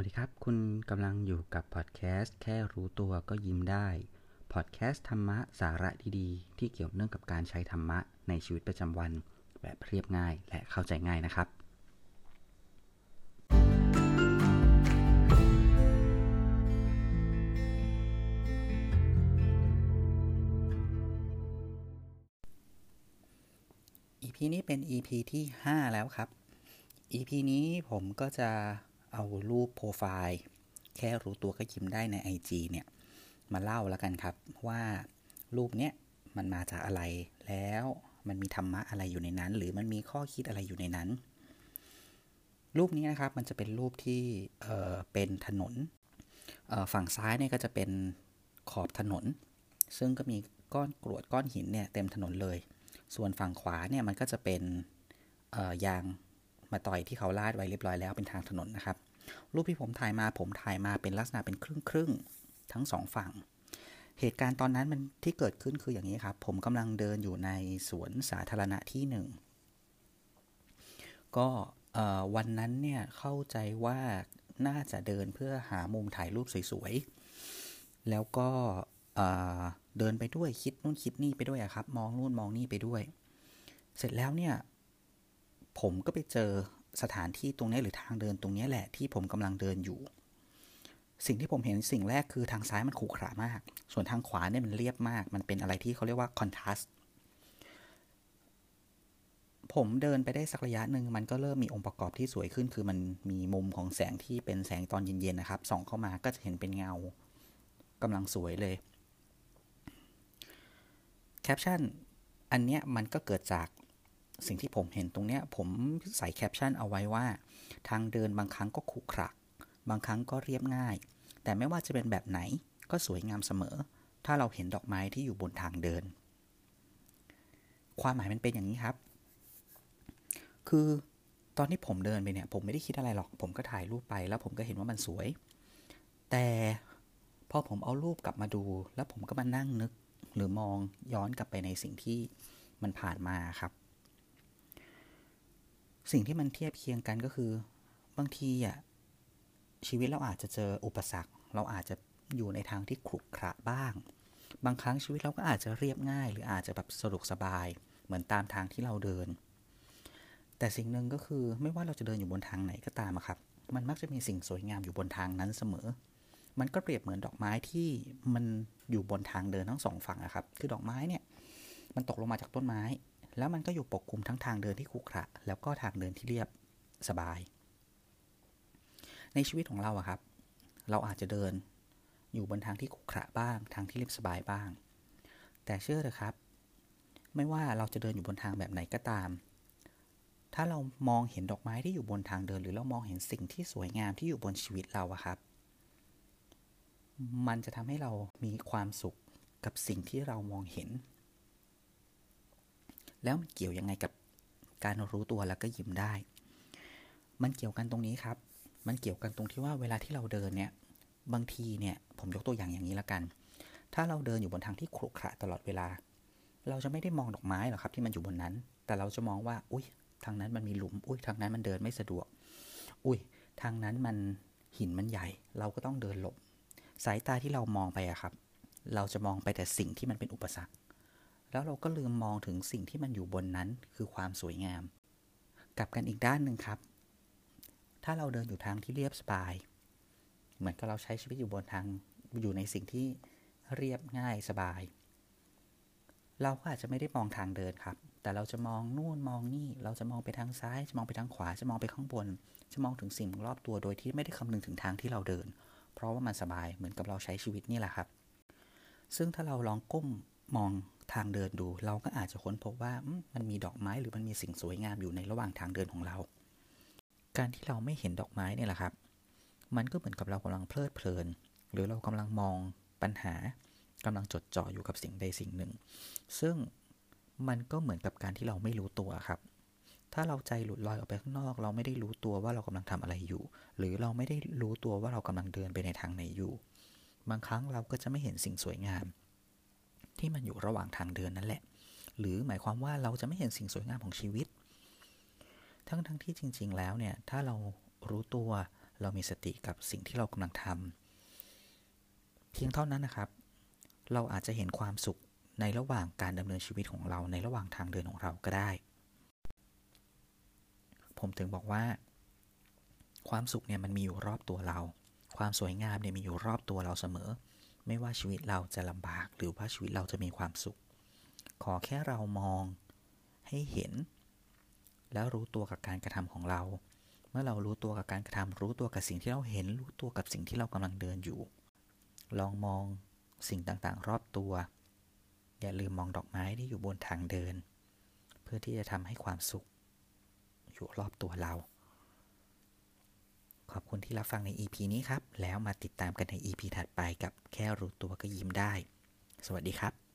วัสดีครับ คุณกำลังอยู่กับพอดแคสต์แค่รู้ตัวก็ยิ้มได้พอดแคสต์ธรรมะสาระดีๆ ที่เกี่ยวเนื่องกับการใช้ธรรมะในชีวิตประจำวัน แบบเรียบง่ายและเข้าใจง่ายนะครับ EP นี้เป็น EP ที่ 5 แล้วครับ EP นี้ผมก็จะ เอารูปโปรไฟล์แค่รู้ตัวก็ยิ้มได้ใน IG เนี่ย มาเล่าแล้วกันครับว่ารูปเนี้ยมันมาจากอะไรแล้วมันมีธรรมะอะไรอยู่ในนั้น หรือมันมีข้อคิดอะไรอยู่ในนั้น รูปนี้นะครับมันจะเป็นรูปที่เออเป็นถนนฝั่งซ้ายเนี่ยก็จะเป็นขอบถนน ซึ่งก็มีก้อนกรวดก้อนหินเนี่ยเต็มถนนเลย ส่วนฝั่งขวาเนี่ยมันก็จะเป็นยาง มาต่อยที่เขาลาดไว้เรียบร้อยแล้วเป็นทางถนนนะครับ รูปที่ผมถ่ายมาผมถ่ายมาเป็นลักษณะเป็นครึ่งครึ่งทั้งสองฝั่ง เหตุการณ์ตอนนั้นมันที่เกิดขึ้นคืออย่างนี้ครับ ผมกำลังเดินอยู่ในสวนสาธารณะที่หนึ่งก็วันนั้นเนี่ยเข้าใจว่าน่าจะเดินเพื่อหามุมถ่ายรูปสวยๆ แล้วก็เดินไปด้วยคิดนู่นคิดนี่ไปด้วยครับ มองนู่นมองนี่ไปด้วย เสร็จแล้วเนี่ย ผมก็ไปเจอสถานที่ตรงนี้หรือทางเดินตรงนี้แหละที่ผมกำลังเดินอยู่ สิ่งที่ผมเห็นสิ่งแรกคือทางซ้ายมันขรุขระมาก ส่วนทางขวาเนี่ยมันเรียบมาก มันเป็นอะไรที่เขาเรียกว่าคอนทราสต์ผมเดินไปได้สักระยะหนึ่งมันก็เริ่มมีองค์ประกอบที่สวยขึ้น คือมันมีมุมของแสงที่เป็นแสงตอนเย็นๆนะครับส่องเข้ามาก็จะเห็นเป็นเงากำลังสวยเลยแคปชั่นอันเนี้ยมันก็เกิดจาก สิ่งที่ผมเห็นตรงเนี้ยผมใส่แคปชั่นเอาไว้ว่า ทางเดินบางครั้งก็ขรุขระบางครั้งก็เรียบง่าย แต่ไม่ว่าจะเป็นแบบไหนก็สวยงามเสมอ ถ้าเราเห็นดอกไม้ที่อยู่บนทางเดิน ความหมายมันเป็นอย่างนี้ครับ คือตอนที่ผมเดินไปเนี่ย ผมไม่ได้คิดอะไรหรอก ผมก็ถ่ายรูปไป แล้วผมก็เห็นว่ามันสวย แต่พอผมเอารูปกลับมาดู แล้วผมก็มานั่งนึกหรือมองย้อนกลับไปในสิ่งที่มันผ่านมาครับ สิ่งที่มันเทียบเคียงกันก็คือ บางทีอะชีวิตเราอาจจะเจออุปสรรค เราอาจจะอยู่ในทางที่ขรุขระบ้าง บางครั้งชีวิตเราก็อาจจะเรียบง่าย หรืออาจจะแบบสะดวกสบาย เหมือนตามทางที่เราเดิน แต่สิ่งหนึ่งก็คือไม่ว่าเราจะเดินอยู่บนทางไหนก็ตามครับ มันมักจะมีสิ่งสวยงามอยู่บนทางนั้นเสมอ มันก็เปรียบเหมือนดอกไม้ที่มันอยู่บนทางเดินทั้งสองฝั่งนะครับ คือดอกไม้เนี่ย มันตกลงมาจากต้นไม้ แล้วมันก็อยู่ปกคลุมทั้งทางเดินที่ขรุขระ แล้วก็ทางเดินที่เรียบสบาย ในชีวิตของเราอะครับ เราอาจจะเดินอยู่บนทางที่ขรุขระบ้าง ทางที่เรียบสบายบ้าง แต่เชื่อเถอะครับ ไม่ว่าเราจะเดินอยู่บนทางแบบไหนก็ตาม ถ้าเรามองเห็นดอกไม้ที่อยู่บนทางเดิน หรือเรามองเห็นสิ่งที่สวยงามที่อยู่บนชีวิตเราอะครับ มันจะทำให้เรามีความสุขกับสิ่งที่เรามองเห็น แล้วมันเกี่ยวยังไงกับการรู้ตัวแล้วก็ยิ้มได้ มันเกี่ยวกันตรงนี้ครับ มันเกี่ยวกันตรงที่ว่าเวลาที่เราเดินเนี่ย บางทีเนี่ย ผมยกตัวอย่างอย่างนี้ละกัน ถ้าเราเดินอยู่บนทางที่ขรุขระตลอดเวลา เราจะไม่ได้มองดอกไม้หรอกครับที่มันอยู่บนนั้น แต่เราจะมองว่า อุ้ย ทางนั้นมันมีหลุม อุ้ย ทางนั้นมันเดินไม่สะดวก อุ้ย ทางนั้นมันหินมันใหญ่ เราก็ต้องเดินหลบ สายตาที่เรามองไปอะครับ เราจะมองไปแต่สิ่งที่มันเป็นอุปสรรค แล้วเราก็ลืมมองถึงสิ่งที่มันอยู่บนนั้นคือความสวยงาม กลับกันอีกด้านหนึ่งครับ ถ้าเราเดินอยู่ทางที่เรียบสบาย เหมือนกับเราใช้ชีวิตอยู่บนทางอยู่ในสิ่งที่เรียบง่ายสบาย เราก็อาจจะไม่ได้มองทางเดินครับ แต่เราจะมองนู่นมองนี่ เราจะมองไปทางซ้าย จะมองไปทางขวา จะมองไปข้างบน จะมองถึงสิ่งรอบตัวโดยที่ไม่ได้คำนึงถึงทางที่เราเดิน เพราะว่ามันสบายเหมือนกับเราใช้ชีวิตนี่แหละครับ ซึ่งถ้าเราลองก้มมอง ทางเดินดู เราก็อาจจะค้นพบว่ามันมีดอกไม้หรือมันมีสิ่งสวยงามอยู่ในระหว่างทางเดินของเรา การที่เราไม่เห็นดอกไม้เนี่ยแหละครับ มันก็เหมือนกับเรากำลังเพลิดเพลิน หรือเรากำลังมองปัญหากำลังจดจ่ออยู่กับสิ่งใดสิ่งหนึ่ง ซึ่งมันก็เหมือนกับการที่เราไม่รู้ตัวครับ ถ้าเราใจหลุดลอยออกไปข้างนอก เราไม่ได้รู้ตัวว่าเรากำลังทำอะไรอยู่ หรือเราไม่ได้รู้ตัวว่าเรากำลังเดินไปในทางไหนอยู่ บางครั้งเราก็จะไม่เห็นสิ่งสวยงาม ที่มันอยู่ระหว่างทางเดินนั่นแหละ หรือหมายความว่าเราจะไม่เห็นสิ่งสวยงามของชีวิต ทั้งทั้งที่จริง ๆ แล้วเนี่ย ถ้าเรารู้ตัวเรามีสติกับสิ่งที่เรากำลังทำเพียงเท่านั้นนะครับ เราอาจจะเห็นความสุขในระหว่างการดำเนินชีวิตของเราในระหว่างทางเดินของเราก็ได้ ผมถึงบอกว่า ความสุขเนี่ยมันมีอยู่รอบตัวเรา ความสวยงามเนี่ยมีอยู่รอบตัวเราเสมอ ไม่ว่าชีวิตเราจะลำบากหรือว่าชีวิตเราจะมีความสุข ขอแค่เรามองให้เห็น แล้วรู้ตัวกับการกระทำของเรา เมื่อเรารู้ตัวกับการกระทำรู้ตัวกับสิ่งที่เราเห็น รู้ตัวกับสิ่งที่เรากำลังเดินอยู่ ลองมองสิ่งต่างๆ รอบตัว อย่าลืมมองดอกไม้ที่อยู่บนทางเดิน เพื่อที่จะทำให้ความสุข อยู่รอบตัวเรา ขอบคุณที่รับฟังใน EP นี้ครับ แล้วมาติดตามกันใน EP ถัดไปกับแค่รู้ตัวก็ยิ้มได้ สวัสดีครับ